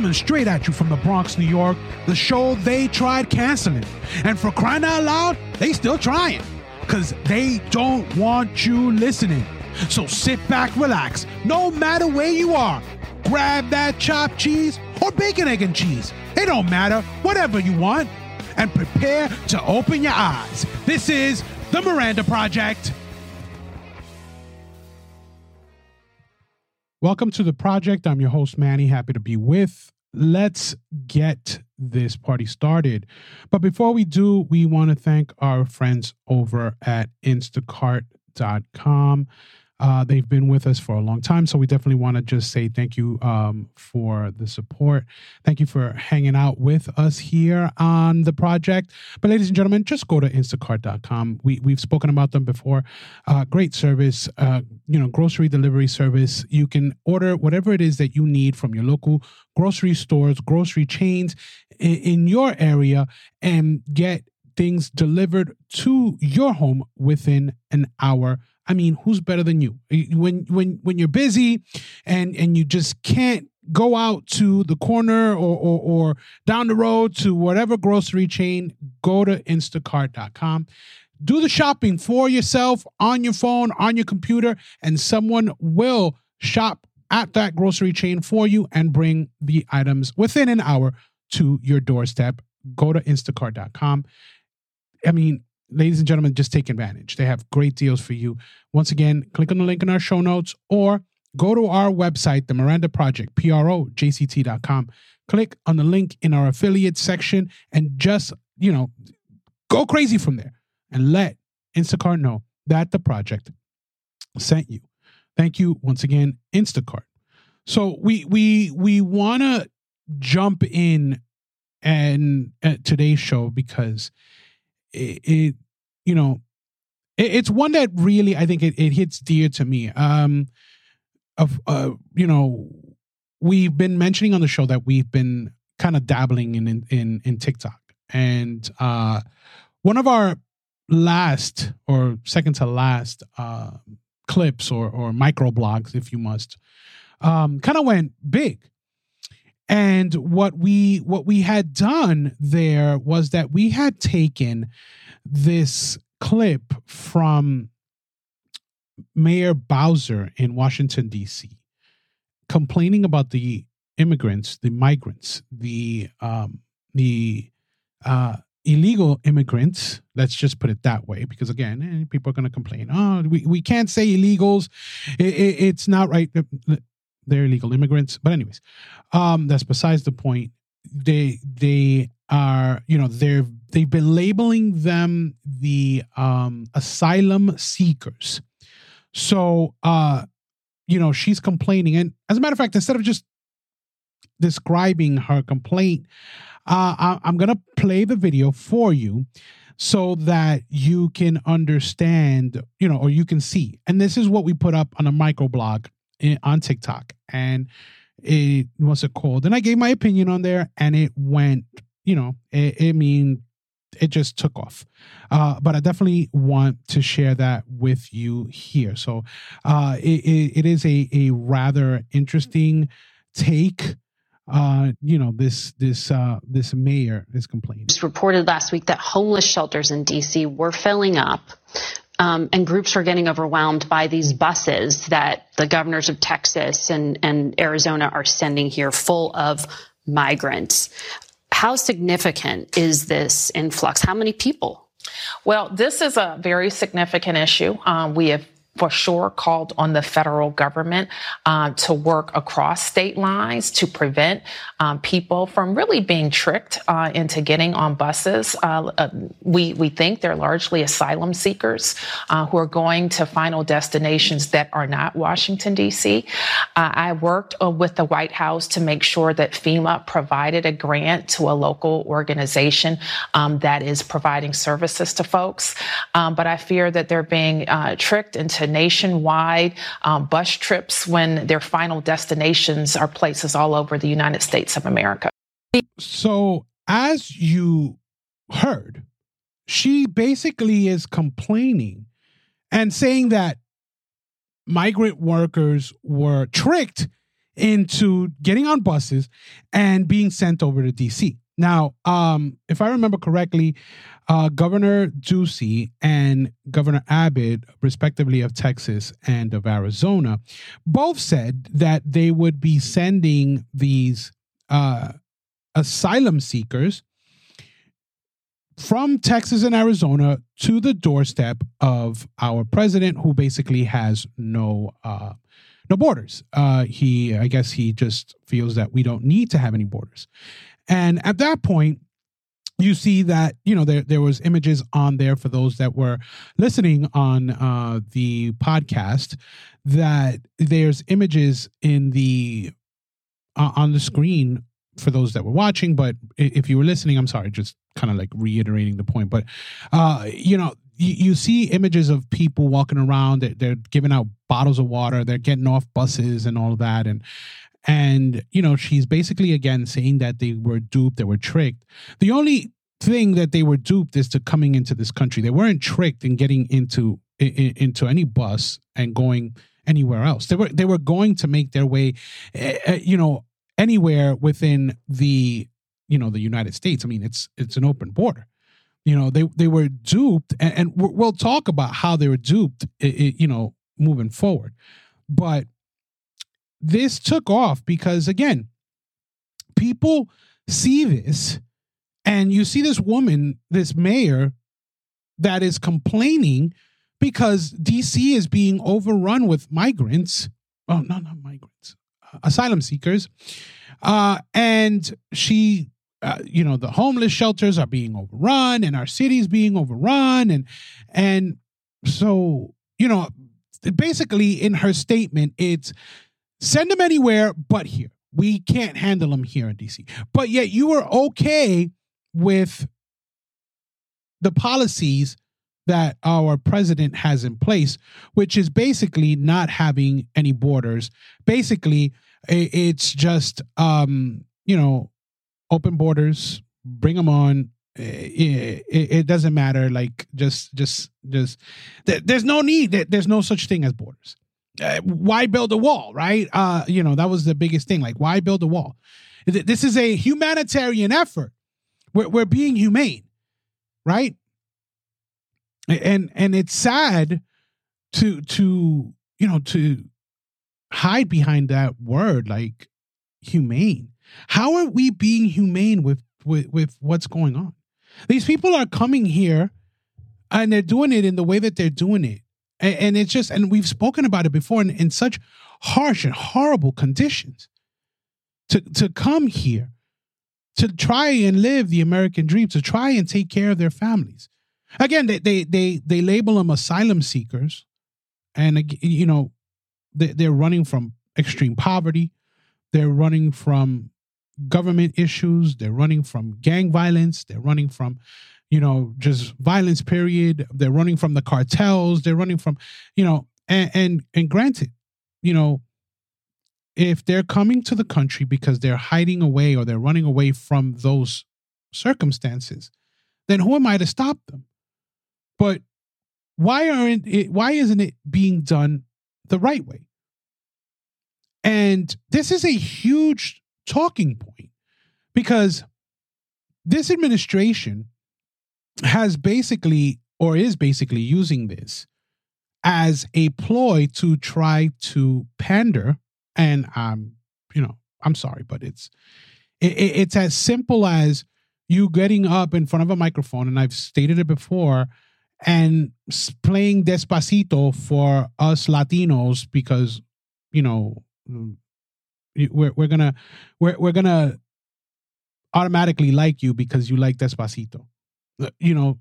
coming straight at you from the Bronx, New York, the show they tried canceling. And for crying out loud, they still trying. Cause they don't want you listening. So sit back, relax, no matter where you are. Grab that chopped cheese or bacon, egg, and cheese. It don't matter, whatever you want. And prepare to open your eyes. This is The Miranda Project. Welcome to the project. I'm your host, Manny. Happy to be with. Let's get this party started. But before we do, we want to thank our friends over at Instacart.com. Uh, they've been with us for a long time, so we definitely want to just say thank you um, for the support. Thank you for hanging out with us here on the project. But, ladies and gentlemen, just go to Instacart.com. We we've spoken about them before. Uh, great service, uh, you know, grocery delivery service. You can order whatever it is that you need from your local grocery stores, grocery chains in, in your area, and get things delivered to your home within an hour I mean, who's better than you? When when when you're busy and and you just can't go out to the corner or, or, or down the road to whatever grocery chain, go to instacart.com. Do the shopping for yourself on your phone, on your computer, and someone will shop at that grocery chain for you and bring the items within an hour to your doorstep. Go to instacart.com. I mean, ladies and gentlemen, just take advantage. They have great deals for you. Once again, click on the link in our show notes or go to our website, the Miranda Project, P-R-O-J-C-T.com. Click on the link in our affiliate section and just, you know, go crazy from there and let Instacart know that the project sent you. Thank you once again, Instacart. So we we we want to jump in and today's show because it, it you know it, it's one that really i think it, it hits dear to me. Um of uh you know we've been mentioning on the show that we've been kind of dabbling in in in, in tiktok. And uh one of our last or second to last uh clips or or micro blogs if you must um kind of went big and what we what we had done there was that we had taken this clip from Mayor Bowser in Washington D.C. complaining about the immigrants, the migrants, the um, the uh, illegal immigrants. Let's just put it that way, because again, eh, people are going to complain. Oh, we, we can't say illegals. It, it, it's not right they're illegal immigrants. But anyways, um, that's besides the point. They they are you know they're they've been labeling them the um, asylum seekers. So uh, you know she's complaining, and as a matter of fact, instead of just describing her complaint, uh, I, I'm gonna play the video for you so that you can understand, you know, or you can see. And this is what we put up on a microblog on TikTok, and it was a called, and I gave my opinion on there, and it went, you know, it, I mean, it just took off. Uh, but I definitely want to share that with you here. So uh, it, it, it is a, a rather interesting take. Uh, you know, this this uh, this mayor is complaining. Reported last week that homeless shelters in D.C. were filling up um, and groups are getting overwhelmed by these buses that the governors of Texas and, and Arizona are sending here full of migrants. How significant is this influx? How many people? Well, this is a very significant issue. Um, we have for sure called on the federal government uh, to work across state lines to prevent um, people from really being tricked uh, into getting on buses. Uh, uh we we think they're largely asylum seekers uh, who are going to final destinations that are not Washington D.C. Uh, I worked with the White House to make sure that FEMA provided a grant to a local organization um, that is providing services to folks, um, but I fear that they're being tricked into to nationwide um, bus trips when their final destinations are places all over the United States of America. So, as you heard, she basically is complaining and saying that migrant workers were tricked into getting on buses and being sent over to DC. Now, um, if I remember correctly, uh, Governor Ducey and Governor Abbott, respectively of Texas and of Arizona, both said that they would be sending these uh, asylum seekers from Texas and Arizona to the doorstep of our president, who basically has no uh, no borders. Uh, he, I guess, he just feels that we don't need to have any borders. And at that point, you see that you know there there was images on there for those that were listening on uh, the podcast that there's images in the uh, on the screen for those that were watching but if you were listening i'm sorry just kind of like reiterating the point but uh you know you, see images of people walking around they're, they're giving out bottles of water they're getting off buses and all of that and and you know she's basically again saying that they were duped they were tricked. The only thing that they were duped is to coming into this country. They weren't tricked in getting into in, into any bus and going anywhere else. They were they were going to make their way uh, you know anywhere within the you know the united states. I mean it's it's an open border. You know they they were duped and, and we'll talk about how they were duped you know moving forward. But this took off because again people see this and you see this woman this mayor that is complaining because dc is being overrun with migrants. Oh no not migrants. Uh, asylum seekers. Uh, and she uh, you know the homeless shelters are being overrun and our cities being overrun and and so you know basically in her statement it's Send them anywhere but here. We can't handle them here in DC. But yet you are okay with the policies that our president has in place, which is basically not having any borders. Basically, it's just um, you know, open borders, bring them on. It, it, it doesn't matter. Like just, just, just. There's no need. There's no such thing as borders uh, why build a wall, right? Uh, you know, that was the biggest thing. Like, why build a wall? This is a humanitarian effort. We're, we're being humane, right? And and it's sad to to you know to hide behind that word like humane. How are we being humane with with with what's going on? These people are coming here and they're doing it in the way that they're doing it and, and it's just, and we've spoken about it before in, in such harsh and horrible conditions. To, to come here, to try and live the American dream, to try and take care of their families. Again, they they they, they label them asylum seekers, and you know they, they're running from extreme poverty, they're running from government issues, they're running from gang violence, they're running from you know, just violence period. They're running from the cartels. They're running from, you know, and and, and granted, you know, if they're coming to the country because they're hiding away or they're running away from those circumstances, then who am I to stop them? But why aren't it why isn't it being done the right way? And this is a huge talking point because this administration has basically or is basically using this as a ploy to try to pander and um you know i'm sorry but it's it, it's as simple as you getting up in front of a microphone and i've stated it before and playing despacito for us latinos because you know mm, we're, we're gonna we're, we're gonna automatically like you because you like despacito you know,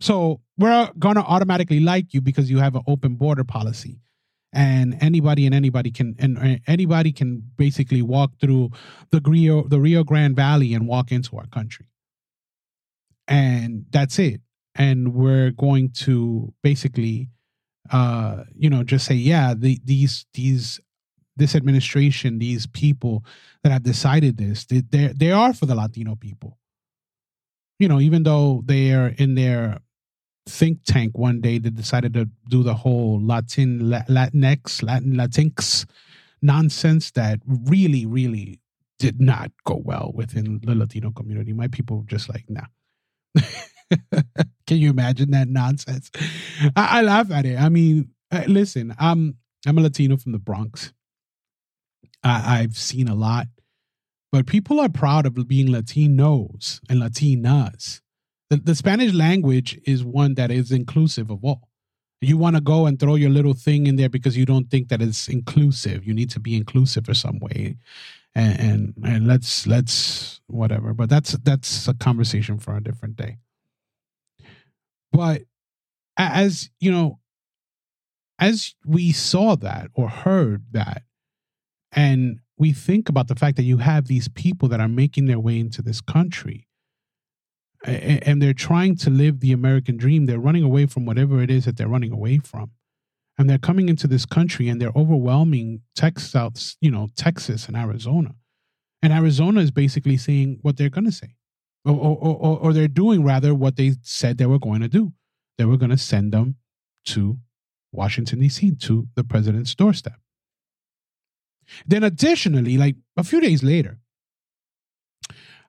so we're gonna automatically like you because you have an open border policy, and anybody and anybody can and anybody can basically walk through the Rio the Rio Grande Valley and walk into our country, and that's it. And we're going to basically, uh, you know, just say, yeah, the, these these this administration, these people that have decided this, they they they are for the Latino people you know, even though they're in their think tank one day, they decided to do the whole Latin, Latinx, Latin, Latinx nonsense that really, really did not go well within the Latino community. My people were just like, nah. Can you imagine that nonsense? I, I laugh at it. I mean, listen, I'm I'm a Latino from the Bronx. I, I've seen a lot, but people are proud of being Latinos and Latinas. The, the Spanish language is one that is inclusive of all. You want to go and throw your little thing in there because you don't think that it's inclusive. You need to be inclusive in some way, and and, and let's let's whatever. But that's that's a conversation for a different day. But as you know, as we saw that or heard that, and we think about the fact that you have these people that are making their way into this country and they're trying to live the American dream. They're running away from whatever it is that they're running away from. And they're coming into this country and they're overwhelming Texas, you know, Texas and Arizona. And Arizona is basically saying what they're going to say, or, or, or, or they're doing rather what they said they were going to do. They were going to send them to Washington, D.C., to the president's doorstep. Then, additionally, like a few days later,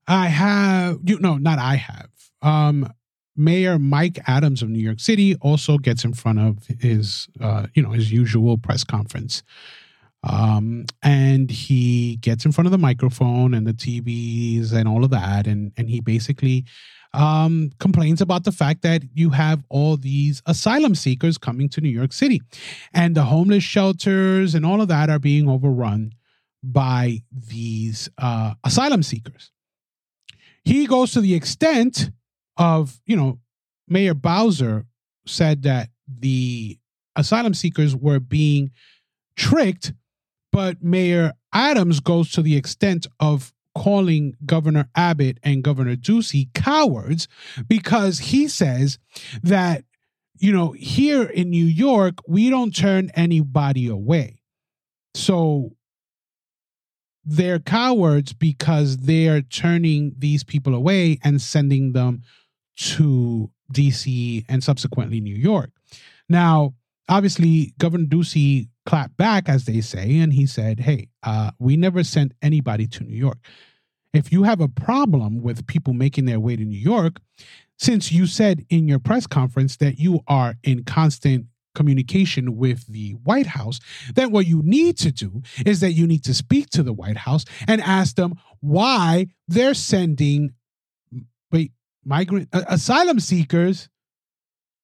I have you no, not I have. Um, Mayor Mike Adams of New York City also gets in front of his, uh, you know, his usual press conference, um, and he gets in front of the microphone and the TVs and all of that, and and he basically um, complains about the fact that you have all these asylum seekers coming to New York City, and the homeless shelters and all of that are being overrun by these uh, asylum seekers. He goes to the extent of, you know, Mayor Bowser said that the asylum seekers were being tricked, but Mayor Adams goes to the extent of calling Governor Abbott and Governor Ducey cowards because he says that, you know, here in New York, we don't turn anybody away. So they're cowards because they're turning these people away and sending them to DC and subsequently New York. Now, obviously, Governor Ducey clapped back, as they say, and he said, Hey, uh, we never sent anybody to New York. If you have a problem with people making their way to New York, since you said in your press conference that you are in constant communication with the White House, then what you need to do is that you need to speak to the White House and ask them why they're sending wait migrant uh, asylum seekers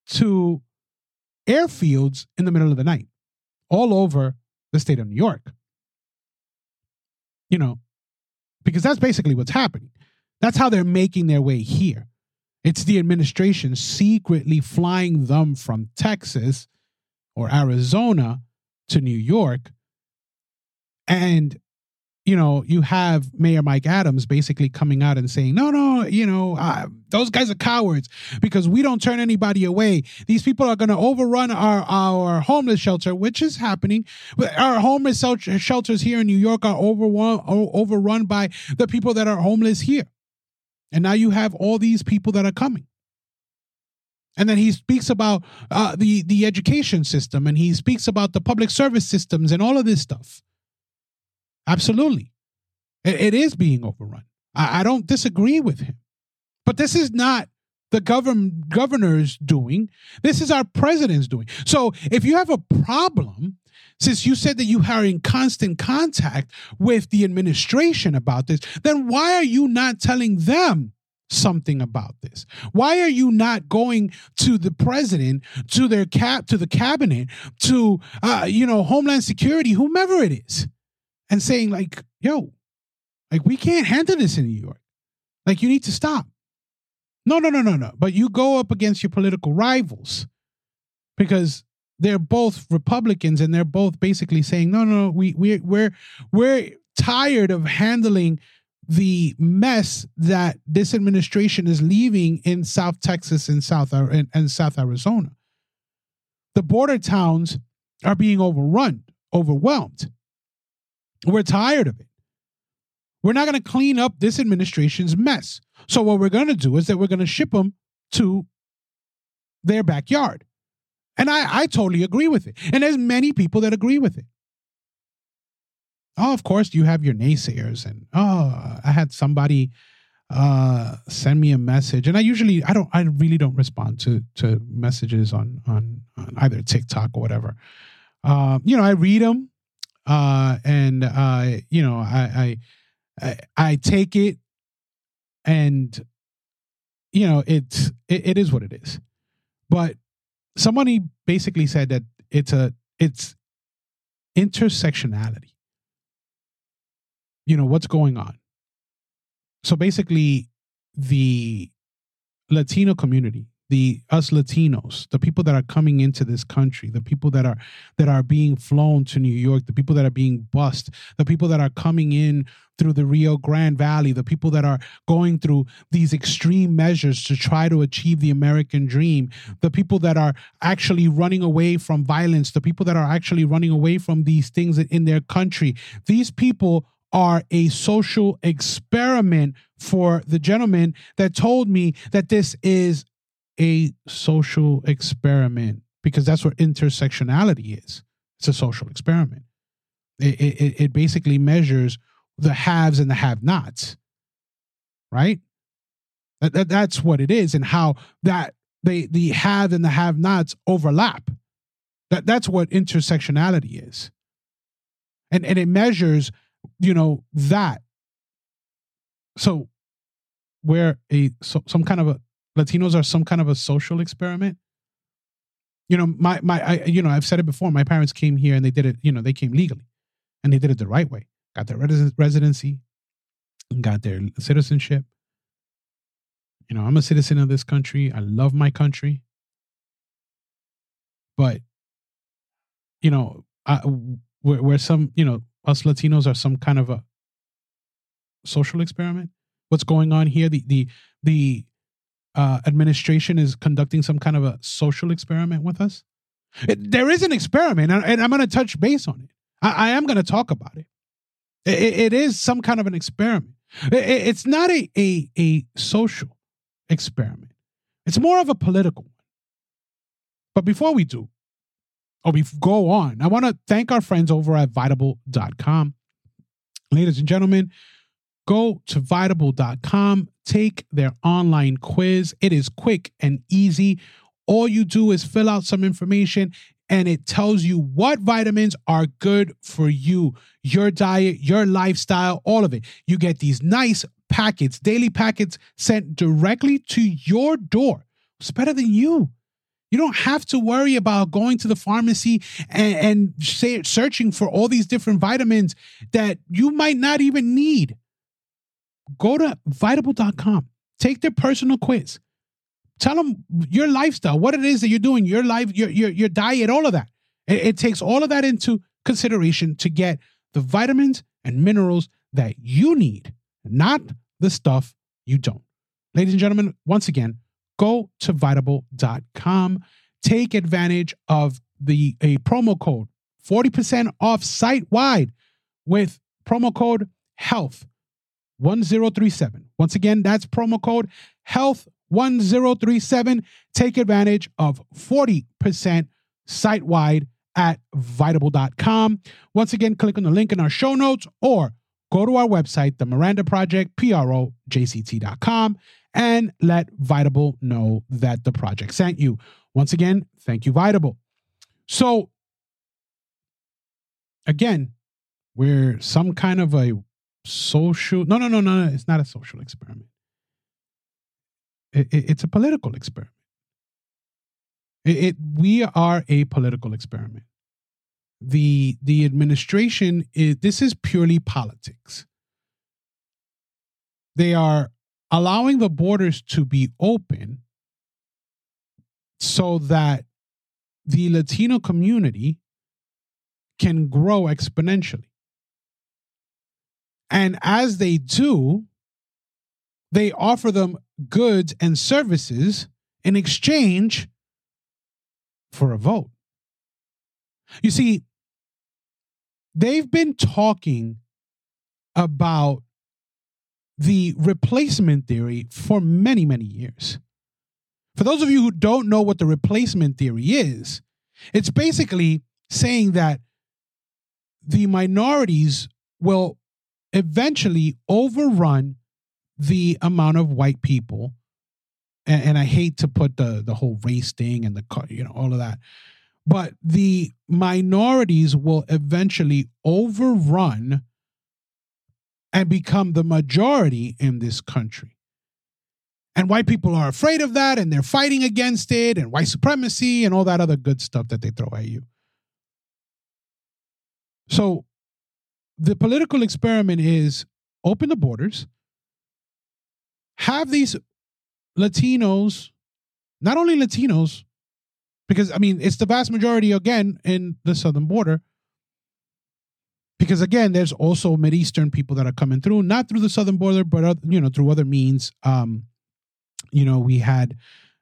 to airfields in the middle of the night all over the state of New York. You know, because that's basically what's happening. That's how they're making their way here. It's the administration secretly flying them from Texas or Arizona to New York. And, you know, you have Mayor Mike Adams basically coming out and saying, no, no, you know, uh, those guys are cowards because we don't turn anybody away. These people are going to overrun our, our homeless shelter, which is happening. Our homeless shelters here in New York are overrun, overrun by the people that are homeless here. And now you have all these people that are coming and then he speaks about uh, the the education system and he speaks about the public service systems and all of this stuff absolutely. It, it is being overrun. I, I, don't disagree with him. But this is not the govern, governor's doing. This is our president's doing. So if you have a problem since you said that you are in constant contact with the administration about this then why are you not telling them something about this? Why are you not going to the president, to their cap, to the cabinet, to uh, you know Homeland Security, whomever it is, and saying like, "Yo, like we can't handle this in New York. Like you need to stop." No, no, no, no, no. But you go up against your political rivals because they're both Republicans and they're both basically saying, "No, no, no we we we're we're tired of handling." the mess that this administration is leaving in South Texas and South and, and South Arizona. The border towns are being overrun, overwhelmed. We're tired of it. We're not going to clean up this administration's mess. So what we're going to do is that we're going to ship them to their backyard. And I, I totally agree with it. And there's many people that agree with it. Oh, of course, you have your naysayers, and oh, I had somebody uh send me a message and i usually i don't i really don't respond to to messages on on, on either tiktok or whatever um you know i read them uh and uh you know i i i, take it and you know it's it, it is what it is. But somebody basically said that it's a it's intersectionality. You know what's going on? So basically the latino community the us latinos the people that are coming into this country the people that are that are being flown to new york the people that are being bussed the people that are coming in through the rio grande valley the people that are going through these extreme measures to try to achieve the american dream the people that are actually running away from violence the people that are actually running away from these things in their country. These people are a social experiment for the gentleman that told me that this is a social experiment because that's what intersectionality is. It's a social experiment. It, it, it basically measures the haves and the have nots, right? That, that, that's what it is, and how that they the have and the have nots overlap. That that's what intersectionality is, and and it measures you know that so where a so, some kind of a latinos are some kind of a social experiment. You know my my I, you know i've said it before my parents came here and they did it you know they came legally and they did it the right way. Got their res- residency got their citizenship. You know i'm a citizen of this country. I love my country. But you know I, where, where some you know us Latinos are some kind of a social experiment? What's going on here? The the the uh, administration is conducting some kind of a social experiment with us. It, there is an experiment, and I'm going to touch base on it. I, I am going to talk about it. It, it is some kind of an experiment. It, it's not a, a a social experiment. It's more of a political one. But before we do, or we go on, I want to thank our friends over at Vitable.com. Ladies and gentlemen, go to Vitable.com, take their online quiz. It is quick and easy. All you do is fill out some information and it tells you what vitamins are good for you, your diet, your lifestyle, all of it. You get these nice packets, daily packets sent directly to your door. It's better than you. You don't have to worry about going to the pharmacy and, and say, searching for all these different vitamins that you might not even need. Go to vitable.com, take their personal quiz. Tell them your lifestyle, what it is that you're doing, your life, your your, your diet, all of that. It, it takes all of that into consideration to get the vitamins and minerals that you need, not the stuff you don't. Ladies and gentlemen, once again, go to vitable.com. Take advantage of the a promo code 40% off site wide with promo code health 1037. Once again, that's promo code health 1037. Take advantage of 40% site wide at vitable.com. Once again, click on the link in our show notes or go to our website, the Miranda Project, P-R-O-J-C-T.com, and let Vitable know that the project sent you. Once again, thank you, Vitable. So, again, we're some kind of a social. No, no, no, no. It's not a social experiment. It, it, it's a political experiment. It, it we are a political experiment. The the administration is this is purely politics. They are allowing the borders to be open so that the Latino community can grow exponentially. And as they do, they offer them goods and services in exchange for a vote. You see, they've been talking about the replacement theory for many, many years. For those of you who don't know what the replacement theory is, it's basically saying that the minorities will eventually overrun the amount of white people and, and, I hate to put the the whole race thing and the you know all of that, but the minorities will eventually overrun and become the majority in this country. And white people are afraid of that and they're fighting against it and white supremacy and all that other good stuff that they throw at you. So the political experiment is open the borders, have these Latinos, not only Latinos, because I mean, it's the vast majority again in the southern border. Because again, there's also Mideastern people that are coming through, not through the southern border, but you know, through other means. Um, you know, we had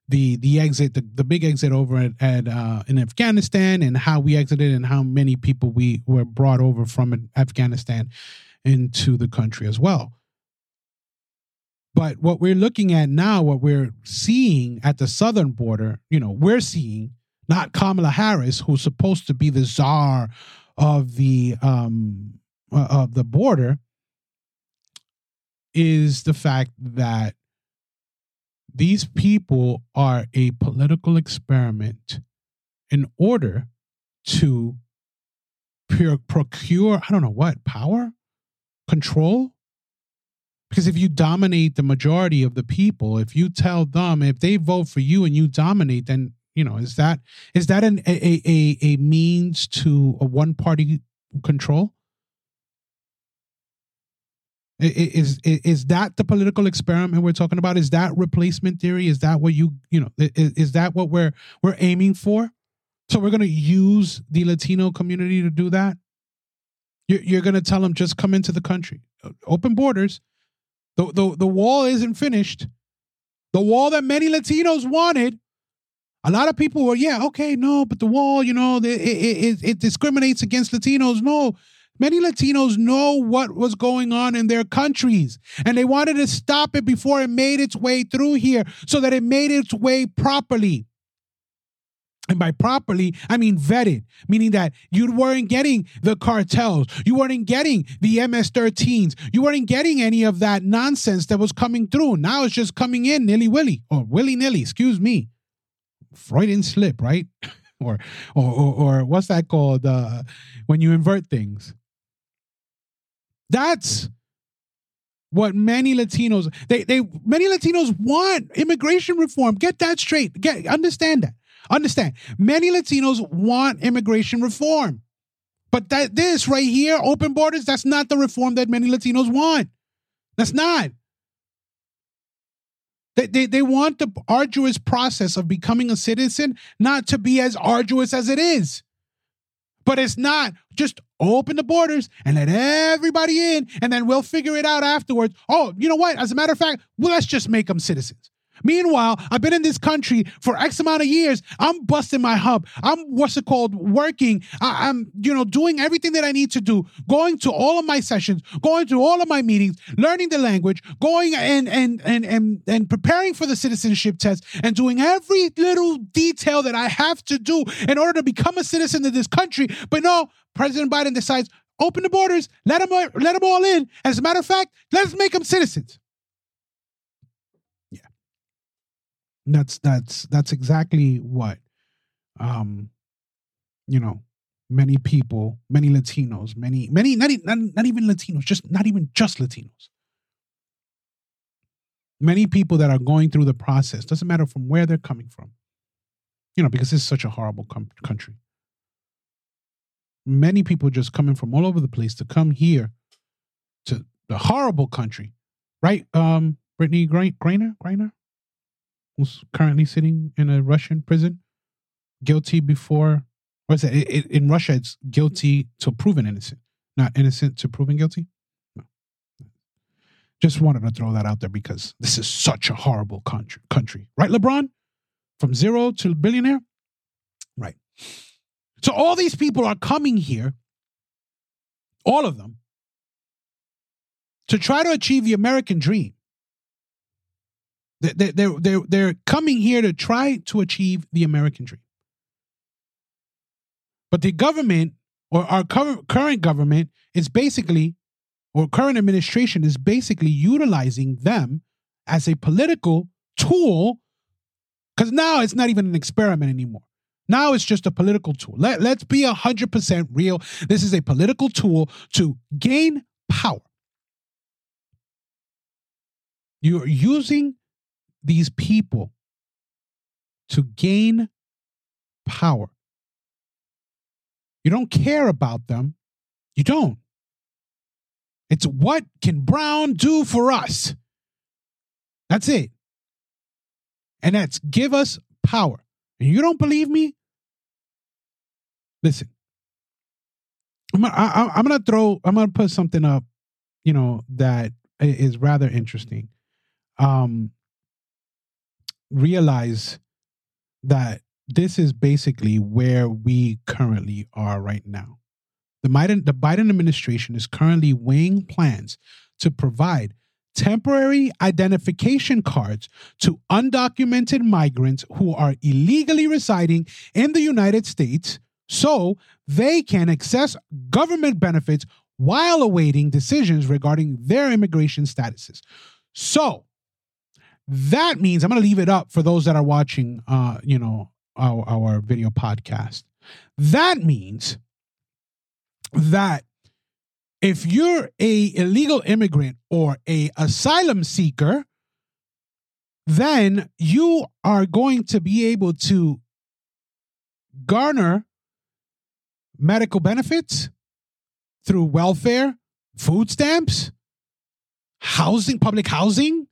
the the exit, the, the big exit over at, at uh, in Afghanistan, and how we exited, and how many people we were brought over from Afghanistan into the country as well. But what we're looking at now, what we're seeing at the southern border, you know, we're seeing not Kamala Harris, who's supposed to be the czar of the um of the border, is the fact that these people are a political experiment in order to procure, I don't know what, power, control, because if you dominate the majority of the people, if you tell them if they vote for you and you dominate, then you know is that is that an a a, a means to a one party control? Is, is that the political experiment we're talking about? Is that replacement theory? Is that what you you know? Is, is that what we're we're aiming for? So we're going to use the Latino community to do that. You're, you're going to tell them just come into the country, uh, open borders, the, the, the wall isn't finished. The wall that many Latinos wanted. A lot of people were, yeah, okay, no, but the wall, you know, it, it, it discriminates against Latinos. No, many Latinos know what was going on in their countries, and they wanted to stop it before it made its way through here so that it made its way properly. And by properly, I mean vetted, meaning that you weren't getting the cartels, you weren't getting the MS 13s, you weren't getting any of that nonsense that was coming through. Now it's just coming in nilly willy, or willy nilly, excuse me. Freudian slip, right? or, or, or, or, what's that called? Uh, when you invert things. That's what many Latinos they they many Latinos want immigration reform. Get that straight. Get understand that. Understand, many Latinos want immigration reform. But that this right here, open borders, that's not the reform that many Latinos want. That's not. They, they, they want the arduous process of becoming a citizen not to be as arduous as it is. But it's not. Just open the borders and let everybody in, and then we'll figure it out afterwards. Oh, you know what? As a matter of fact, well, let's just make them citizens. Meanwhile, I've been in this country for X amount of years. I'm busting my hub. I'm what's it called working. I, am you know doing everything that I need to do. Going to all of my sessions, going to all of my meetings, learning the language, going and and and and and preparing for the citizenship test, and doing every little detail that I have to do in order to become a citizen of this country. But no, President Biden decides open the borders, let them let them all in. As a matter of fact, let's make them citizens. That's that's that's exactly what um you know many people, many Latinos, many many not, not, not even Latinos, just not even just Latinos. Many people that are going through the process, doesn't matter from where they're coming from. You know, because it's such a horrible com- country. Many people just coming from all over the place to come here to the horrible country, right? Um, Brittney Grainer, Griner, who's currently sitting in a Russian prison, guilty before. What's it? it, it in Russia, it's guilty to proven innocent, not innocent to proven guilty. No. Just wanted to throw that out there because this is such a horrible country. Country, right, LeBron? From zero to billionaire, right? So all these people are coming here, all of them, to try to achieve the American dream. They're, they're, they're, they're coming here to try to achieve the American dream. But the government, or our current government, is basically or current administration is basically utilizing them as a political tool because now it's not even an experiment anymore. Now it's just a political tool. Let, let's be 100% real. This is a political tool to gain power. You're using these people to gain power. You don't care about them. You don't. It's what can Brown do for us? That's it. And that's give us power. And you don't believe me? Listen. I'm gonna, I, I'm gonna throw. I'm gonna put something up. You know that is rather interesting. Um, realize that this is basically where we currently are right now. The Biden, the Biden administration is currently weighing plans to provide temporary identification cards to undocumented migrants who are illegally residing in the United States so they can access government benefits while awaiting decisions regarding their immigration statuses. So that means I'm going to leave it up for those that are watching, uh, you know, our, our video podcast. That means that if you're a illegal immigrant or a asylum seeker, then you are going to be able to garner medical benefits through welfare, food stamps, housing, public housing,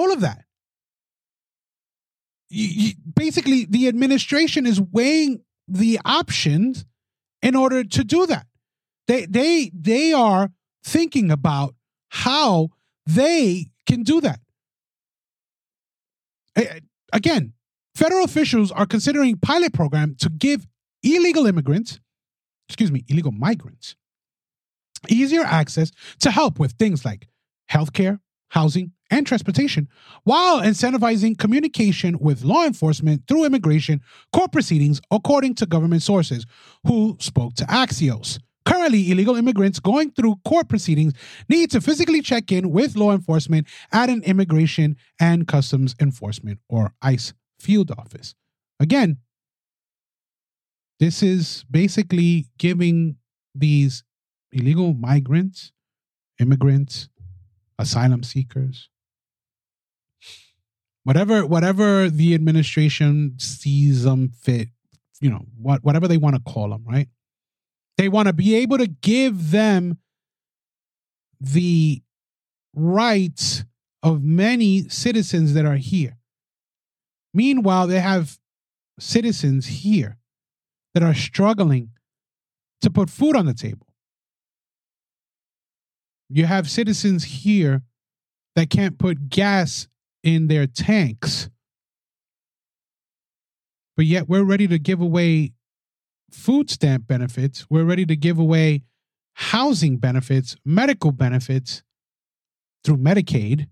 all of that. You, you, basically, the administration is weighing the options in order to do that. They they they are thinking about how they can do that. Again, federal officials are considering pilot program to give illegal immigrants, excuse me, illegal migrants, easier access to help with things like healthcare, housing, and transportation, while incentivizing communication with law enforcement through immigration court proceedings, according to government sources who spoke to Axios. Currently, illegal immigrants going through court proceedings need to physically check in with law enforcement at an immigration and customs enforcement or ICE field office. Again, this is basically giving these illegal migrants, immigrants, asylum seekers, whatever whatever the administration sees them fit, you know, what whatever they want to call them, right? They want to be able to give them the rights of many citizens that are here. Meanwhile, they have citizens here that are struggling to put food on the table. You have citizens here that can't put gas in their tanks. But yet we're ready to give away food stamp benefits. We're ready to give away housing benefits, medical benefits through Medicaid,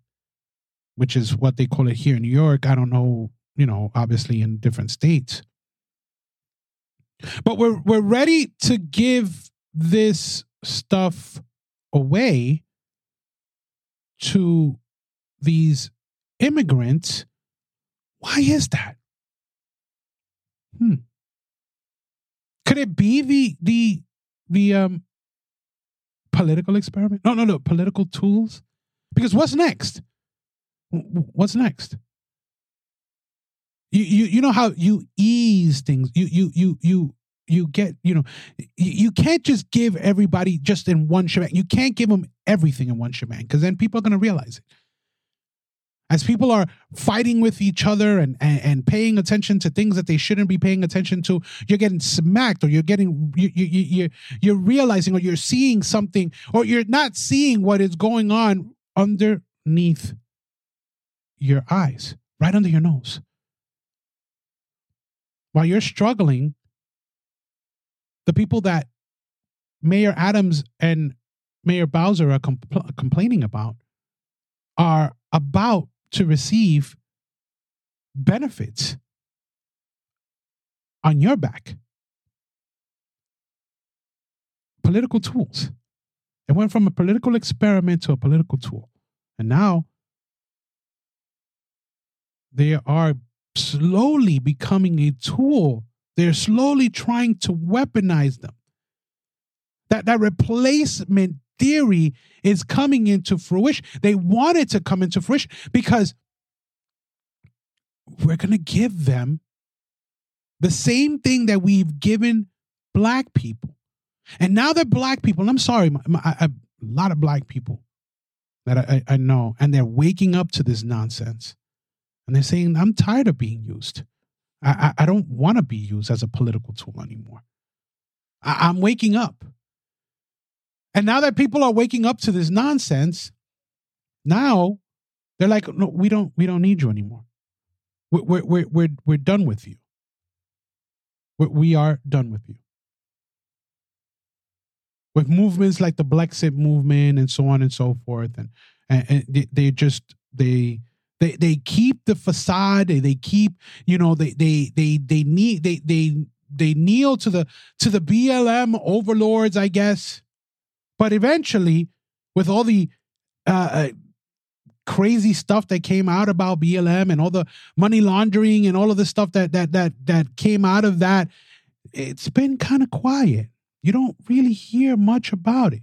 which is what they call it here in New York. I don't know, you know, obviously in different states. But we're we're ready to give this stuff away to these immigrants. Why is that? Hmm. Could it be the the the um political experiment? No, no, no, political tools. Because what's next? What's next? You you you know how you ease things. You you you you you get you know you can't just give everybody just in one shebang. You can't give them everything in one shebang because then people are going to realize it as people are fighting with each other and, and, and paying attention to things that they shouldn't be paying attention to you're getting smacked or you're getting you, you, you, you're realizing or you're seeing something or you're not seeing what is going on underneath your eyes right under your nose while you're struggling the people that mayor adams and mayor bowser are compl- complaining about are about to receive benefits on your back. Political tools. It went from a political experiment to a political tool. And now they are slowly becoming a tool. They're slowly trying to weaponize them. That that replacement theory is coming into fruition. They want it to come into fruition because we're going to give them the same thing that we've given black people. And now that black people, and I'm sorry, my, my, I, a lot of black people that I, I know, and they're waking up to this nonsense. And they're saying, I'm tired of being used. I, I, don't want to be used as a political tool anymore. I, I'm waking up. And now that people are waking up to this nonsense, now they're like, no, we don't, we don't need you anymore. We're, we're, we're, we're done with you. We're, we are done with you. With movements like the Blexit movement and so on and so forth, and and, and they, they just they they they keep the facade. They, they keep you know they they they they need they they they kneel to the to the BLM overlords, I guess. But eventually, with all the uh, uh, crazy stuff that came out about BLM and all the money laundering and all of the stuff that that that that came out of that, it's been kind of quiet. You don't really hear much about it.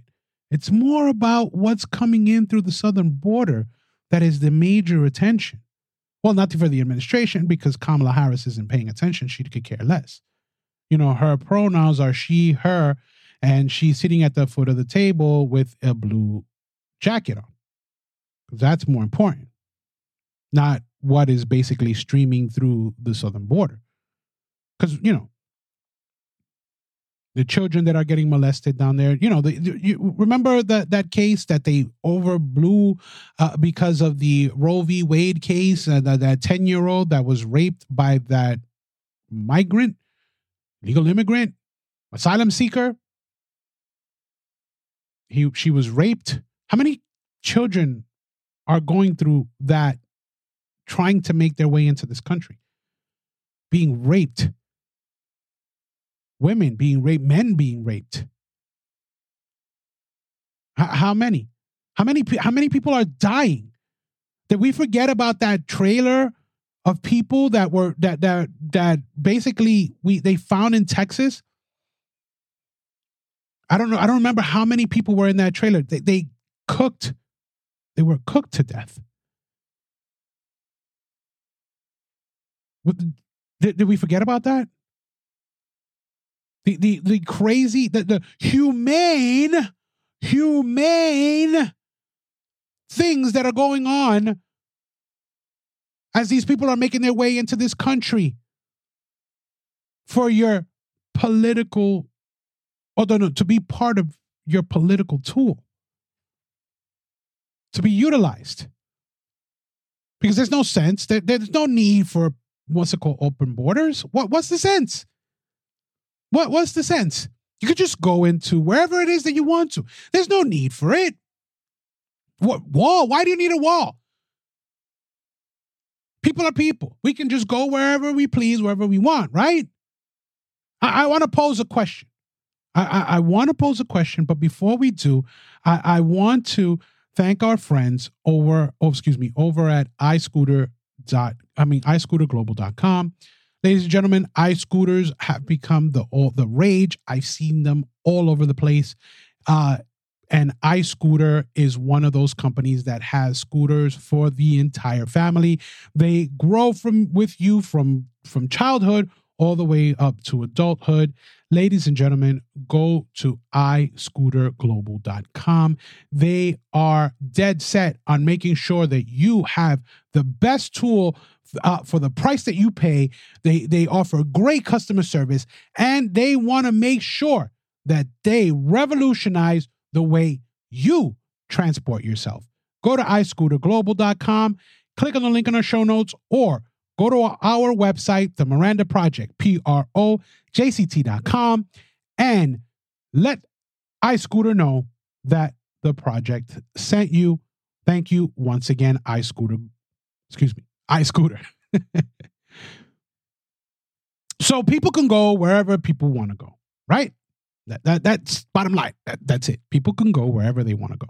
It's more about what's coming in through the southern border that is the major attention. Well, not for the administration because Kamala Harris isn't paying attention. She could care less. You know, her pronouns are she, her, and she's sitting at the foot of the table with a blue jacket on. That's more important, not what is basically streaming through the southern border. Because, you know, the children that are getting molested down there. You know, the, you remember that that case that they overblew uh, because of the Roe v. Wade case, uh, that that ten year old that was raped by that migrant, legal immigrant, asylum seeker. He she was raped. How many children are going through that, trying to make their way into this country, being raped? Women being raped, men being raped. How, how many? How many? How many people are dying? Did we forget about that trailer of people that were that that that basically we they found in Texas? I don't know. I don't remember how many people were in that trailer. They, they cooked. They were cooked to death. Did, did we forget about that? The the the crazy the, the humane humane things that are going on as these people are making their way into this country for your political oh, no, no to be part of your political tool to be utilized. Because there's no sense there, there's no need for what's it called open borders? What what's the sense what what's the sense? You could just go into wherever it is that you want to. There's no need for it. What wall? Why do you need a wall? People are people. We can just go wherever we please, wherever we want, right? I, I want to pose a question. I, I, I want to pose a question, but before we do, I, I want to thank our friends over, oh, excuse me, over at iScooter dot, I mean, iScooterGlobal.com. Ladies and gentlemen, iScooters have become the all the rage. I've seen them all over the place. Uh, and iScooter is one of those companies that has scooters for the entire family. They grow from with you from from childhood all the way up to adulthood. Ladies and gentlemen, go to iScooterGlobal.com. They are dead set on making sure that you have the best tool uh, for the price that you pay. They they offer great customer service and they want to make sure that they revolutionize the way you transport yourself. Go to iScooterGlobal.com, click on the link in our show notes, or go to our website, the Miranda Project, P R O J C T.com, and let iScooter know that the project sent you. Thank you once again, iScooter. Excuse me, iScooter. so people can go wherever people want to go, right? That, that that's bottom line. That, that's it. People can go wherever they want to go.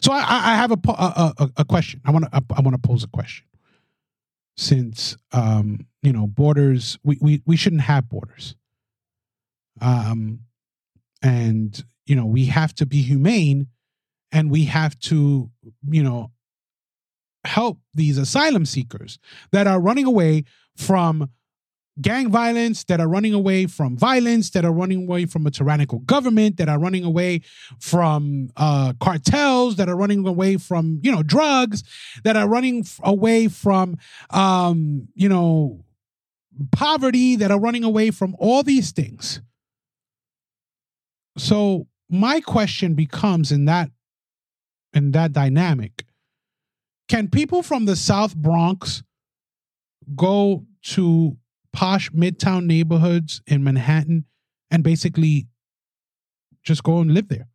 So I, I have a, a, a, a question. I want to I want to pose a question. Since um, you know borders, we, we we shouldn't have borders. Um, and you know we have to be humane, and we have to you know help these asylum seekers that are running away from gang violence, that are running away from violence, that are running away from a tyrannical government, that are running away from uh, cartels, that are running away from you know drugs, that are running f- away from um, you know poverty, that are running away from all these things. So my question becomes in that in that dynamic can people from the South Bronx go to posh midtown neighborhoods in Manhattan and basically just go and live there?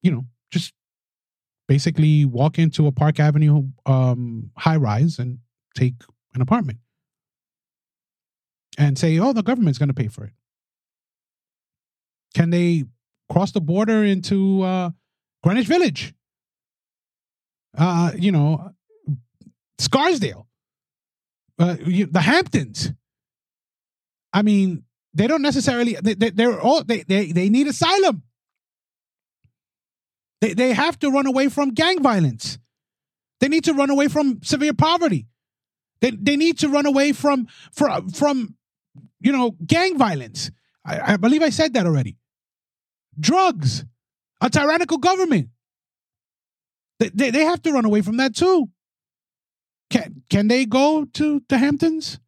You know, just basically walk into a Park Avenue um, high rise and take an apartment and say, oh, the government's going to pay for it. Can they cross the border into uh, Greenwich Village? Uh, you know, Scarsdale, uh, you, the Hamptons. I mean, they don't necessarily. They, they, they're all they, they they need asylum. They they have to run away from gang violence. They need to run away from severe poverty. They they need to run away from from from you know gang violence. I, I believe I said that already. Drugs, a tyrannical government. They, they, they have to run away from that too. Can can they go to the Hamptons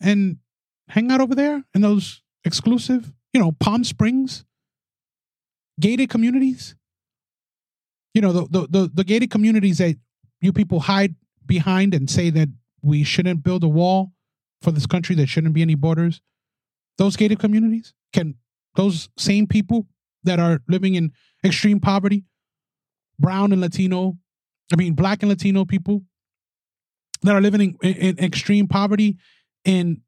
and hang out over there in those exclusive, you know, Palm Springs, gated communities? You know, the the the, the gated communities that you people hide behind and say that we shouldn't build a wall for this country, there shouldn't be any borders. Those gated communities can those same people that are living in extreme poverty brown and Latino, I mean, black and Latino people that are living in, in, extreme poverty in,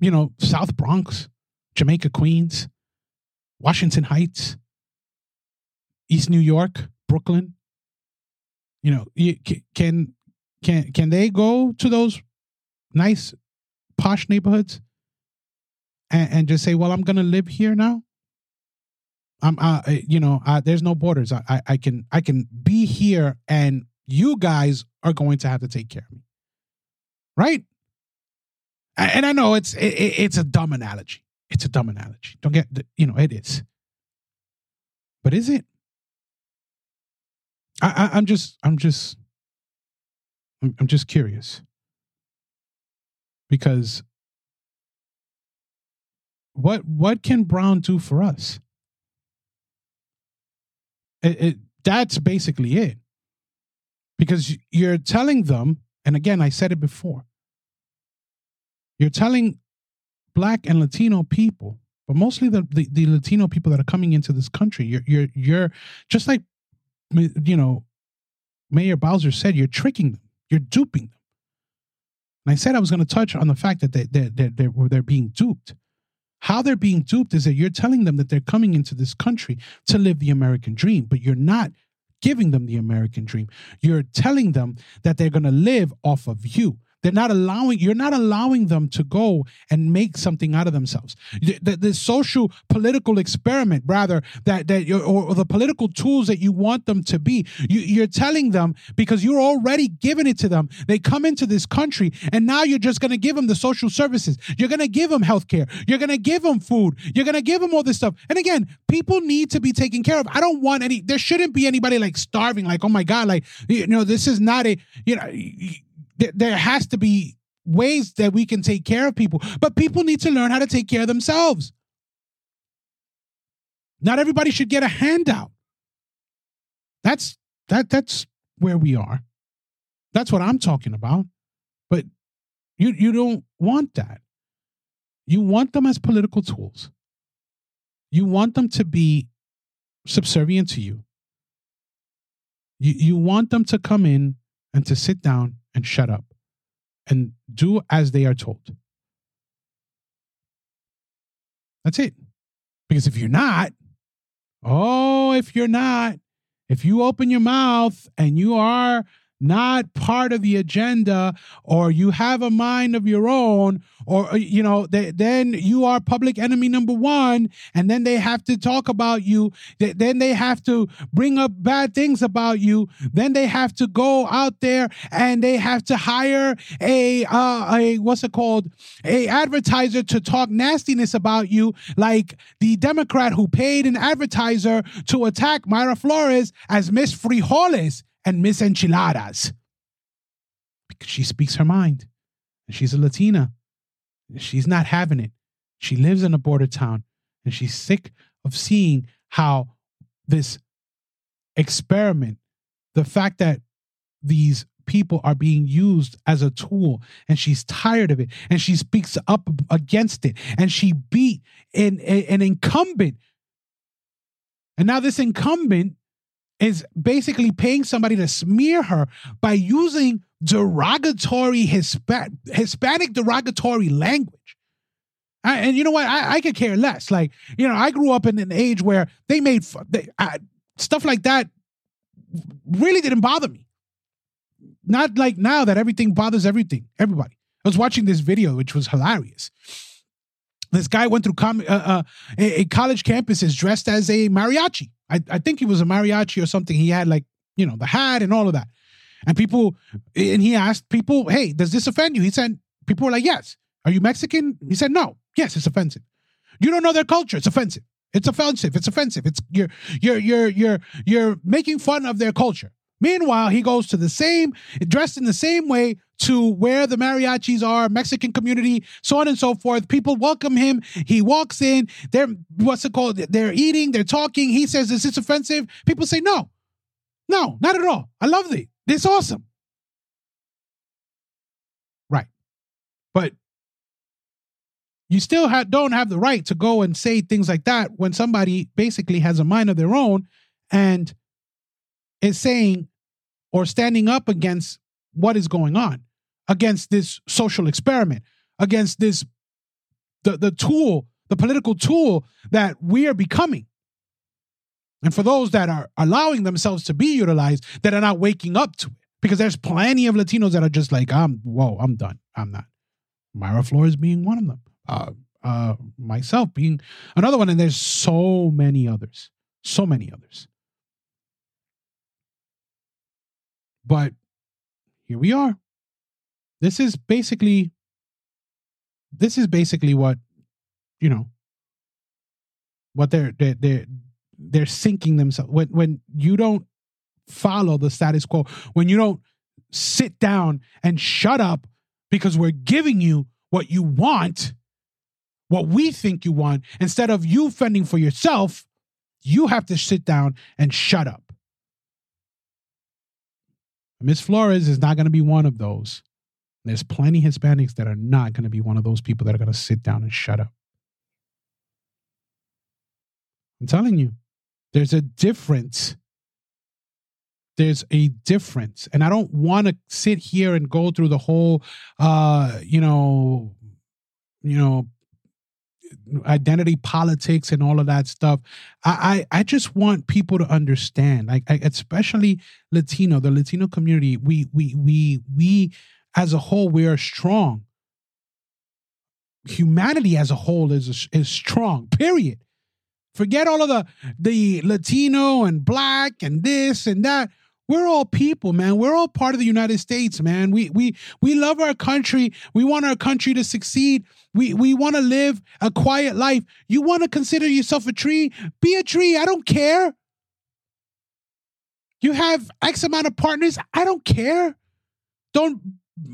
you know, South Bronx, Jamaica, Queens, Washington Heights, East New York, Brooklyn. You know, can can can they go to those nice posh neighborhoods and, and just say, "Well, I'm going to live here now"? I'm, uh, you know, uh, there's no borders. I, I, I can, I can be here, and you guys are going to have to take care of me, right? And I know it's, it, it's a dumb analogy. It's a dumb analogy. Don't get, you know, it is. But is it? I, I I'm just, I'm just, I'm, I'm just curious because what what can Brown do for us? It, it, that's basically it. Because you're telling them, and again, I said it before, you're telling black and Latino people, but mostly the, the, the Latino people that are coming into this country, you're you're you're just like you know, Mayor Bowser said, you're tricking them, you're duping them. And I said I was going to touch on the fact that they, they, they, they're, they're being duped. How they're being duped is that you're telling them that they're coming into this country to live the American dream, but you're not giving them the American dream. You're telling them that they're going to live off of you. They're not allowing, you're not allowing them to go and make something out of themselves. The, the social political experiment, rather, that, that or, or, the political tools that you want them to be, you, you're telling them because you're already giving it to them. They come into this country and now you're just going to give them the social services. You're going to give them health care. You're going to give them food. You're going to give them all this stuff. And again, people need to be taken care of. I don't want any, there shouldn't be anybody like starving, like, oh my God, like, you know, this is not a, you know, there has to be ways that we can take care of people, but people need to learn how to take care of themselves. Not everybody should get a handout. That's that that's where we are. That's what I'm talking about. But you you don't want that. You want them as political tools. You want them to be subservient to you. You you want them to come in and to sit down and shut up and do as they are told. That's it. Because if you're not, oh, if you're not, if you open your mouth and you are not part of the agenda or you have a mind of your own or uh, you know they, then you are public enemy number one and then they have to talk about you. Then they have to bring up bad things about you. Then they have to go out there and they have to hire a uh, a what's it called? A advertiser to talk nastiness about you like the democrat who paid an advertiser to attack Mayra Flores as miss frijoles and Miss Enchiladas. Because she speaks her mind. And she's a Latina. She's not having it. She lives in a border town and she's sick of seeing how this experiment, the fact that these people are being used as a tool and she's tired of it and she speaks up against it and she beat an, an incumbent and now this incumbent is basically paying somebody to smear her by using derogatory Hispa- Hispanic derogatory language. I, and you know what? I, I could care less. Like, you know, I grew up in an age where they made they, uh, stuff like that really didn't bother me. Not like now that everything bothers everything, everybody. I was watching this video, which was hilarious. This guy went through com- uh, uh, a, a college campuses dressed as a mariachi. I, I think he was a mariachi or something. He had like, you know, the hat and all of that. And people, and he asked people, hey, does this offend you? He said, people were like, yes. Are you Mexican? He said, no. Yes, it's offensive. You don't know their culture. It's offensive. It's offensive. It's offensive. It's you're you're you're you're you're making fun of their culture. Meanwhile, he goes to the same, dressed in the same way to where the mariachis are, Mexican community, so on and so forth. People welcome him. He walks in. They're, what's it called? They're eating, they're talking. He says, Is this offensive? People say, No, no, not at all. I love it. It's awesome. Right. But you still don't have the right to go and say things like that when somebody basically has a mind of their own and is saying or standing up against what is going on, against this social experiment, against this the, the tool, the political tool that we are becoming. And for those that are allowing themselves to be utilized, that are not waking up to it. Because there's plenty of Latinos that are just like, I'm whoa, I'm done. I'm not. Mayra Flores being one of them. Uh, uh, myself being another one, and there's so many others. So many others. But here we are. This is basically this is basically what you know what they're they're they're, they're sinking themselves when when you don't follow the status quo when you don't sit down and shut up because we're giving you what you want what we think you want instead of you fending for yourself you have to sit down and shut up Miss Flores is not going to be one of those. There's plenty Hispanics that are not going to be one of those people that are going to sit down and shut up. I'm telling you, there's a difference. There's a difference. And I don't want to sit here and go through the whole, uh, you know, you know, identity politics and all of that stuff. I I, I just want people to understand, like I, especially Latino, the Latino community. We we we we as a whole we are strong. Humanity as a whole is is strong. Period. Forget all of the the Latino and black and this and that we're all people man. We're all part of the united states man. We we we love our country. We want our country to succeed. We we want to live a quiet life. You want to consider yourself a tree? Be a tree. I don't care. You have x amount of partners? I don't care. Don't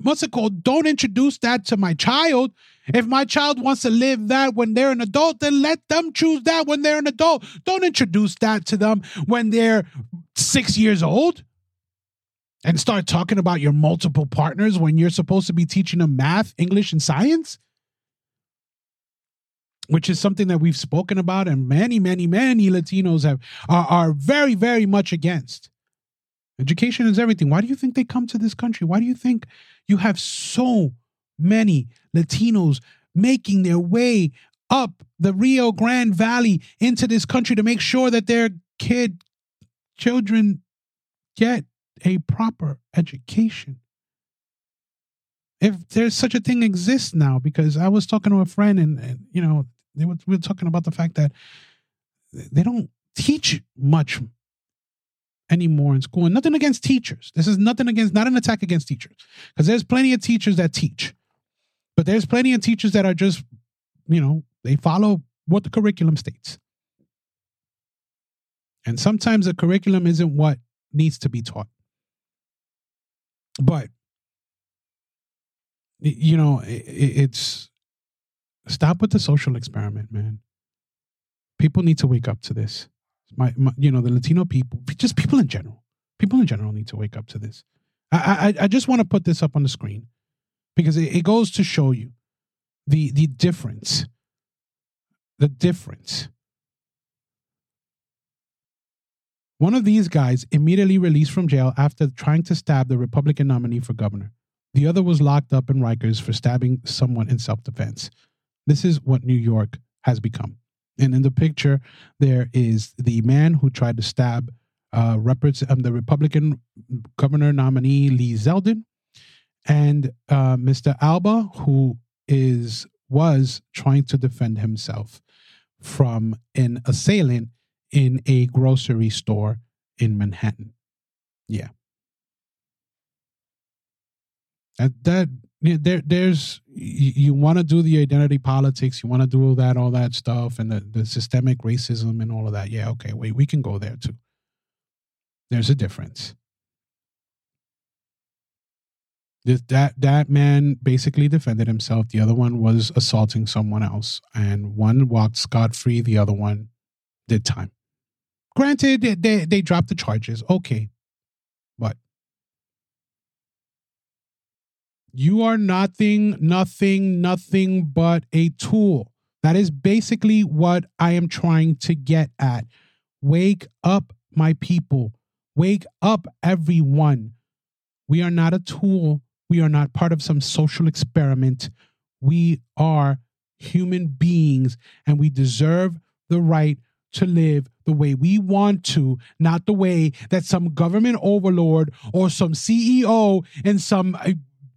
what's it called? Don't introduce that to my child if my child wants to live that when they're an adult, then let them choose that when they're an adult. Don't introduce that to them when they're six years old and start talking about your multiple partners when you're supposed to be teaching them math, English, and science? Which is something that we've spoken about, and many, many, many Latinos have are, are very, very much against. Education is everything. Why do you think they come to this country? Why do you think you have so many Latinos making their way up the Rio Grande Valley into this country to make sure that their kid children get a proper education. If there's such a thing exists now, because I was talking to a friend and, and you know, they were, we were talking about the fact that they don't teach much anymore in school. And nothing against teachers. This is nothing against, not an attack against teachers, because there's plenty of teachers that teach, but there's plenty of teachers that are just, you know, they follow what the curriculum states. And sometimes the curriculum isn't what needs to be taught. But, you know, it's stop with the social experiment, man. People need to wake up to this. My, my, you know, the Latino people, just people in general, people in general need to wake up to this. I, I, I just want to put this up on the screen because it, it goes to show you the the difference, the difference. One of these guys immediately released from jail after trying to stab the Republican nominee for governor. The other was locked up in Rikers for stabbing someone in self defense. This is what New York has become. And in the picture, there is the man who tried to stab uh, um, the Republican governor nominee Lee Zeldin, and uh, Mr. Alba, who is was trying to defend himself from an assailant in a grocery store in Manhattan. Yeah. That that there there's you, you want to do the identity politics, you want to do all that all that stuff and the, the systemic racism and all of that. Yeah, okay, wait, we can go there too. There's a difference. That that man basically defended himself. The other one was assaulting someone else, and one walked scot free. The other one did time. Granted, they, they, they dropped the charges. Okay, but you are nothing, nothing, nothing but a tool. That is basically what I am trying to get at. Wake up, my people. Wake up, everyone. We are not a tool. We are not part of some social experiment. We are human beings and we deserve the right to live the way we want to, not the way that some government overlord or some CEO in some uh,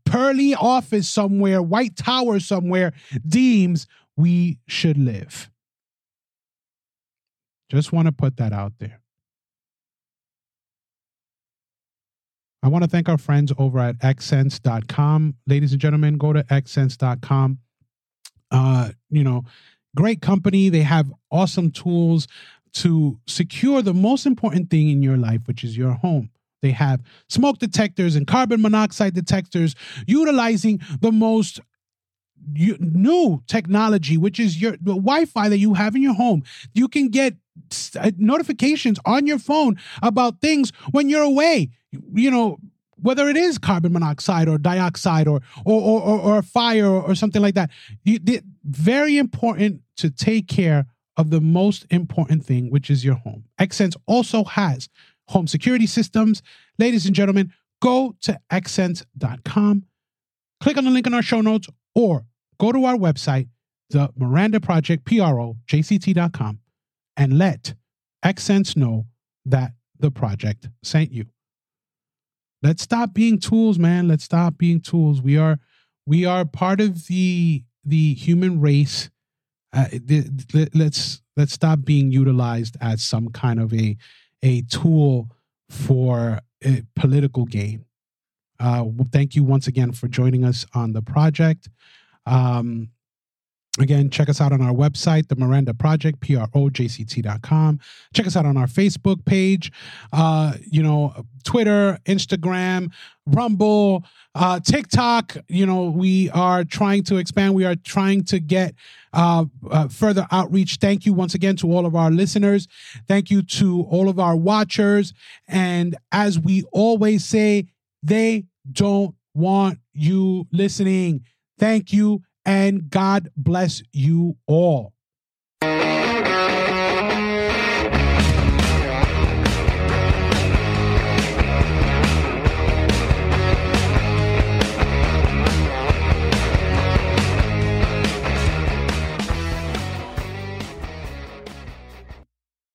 pearly office somewhere, white tower somewhere, deems we should live. Just want to put that out there. I want to thank our friends over at xsense.com. Ladies and gentlemen, go to xsense.com. Uh, you know, great company. They have awesome tools to secure the most important thing in your life, which is your home. They have smoke detectors and carbon monoxide detectors utilizing the most new technology, which is your the Wi-Fi that you have in your home. You can get Uh, notifications on your phone about things when you're away. You know, whether it is carbon monoxide or dioxide or or or, or, fire or, or, something like that. You, very important to take care of the most important thing, which is your home. X-Sense also has home security systems. Ladies and gentlemen, go to xsense.com, click on the link in our show notes, or go to our website, the Miranda Project, P-R-O-J-C-T.com, and let X-Sense know that the project sent you. Let's stop being tools, man. Let's stop being tools. We are we are part of the the human race. Uh, let's let's stop being utilized as some kind of a a tool for a political gain. Uh, thank you once again for joining us on the project. Um, Again, check us out on our website, the Miranda Project, P-R-O-J-C-T.com. Check us out on our Facebook page, uh, you know, Twitter, Instagram, Rumble, uh, TikTok. You know, we are trying to expand. We are trying to get uh, uh, further outreach. Thank you once again to all of our listeners. Thank you to all of our watchers. And as we always say, they don't want you listening. Thank you and God bless you all.